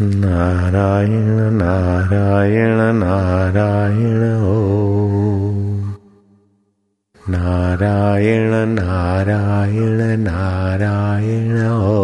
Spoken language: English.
Narayana Narayana Narayana ഓ Narayana Narayana Narayana ഓ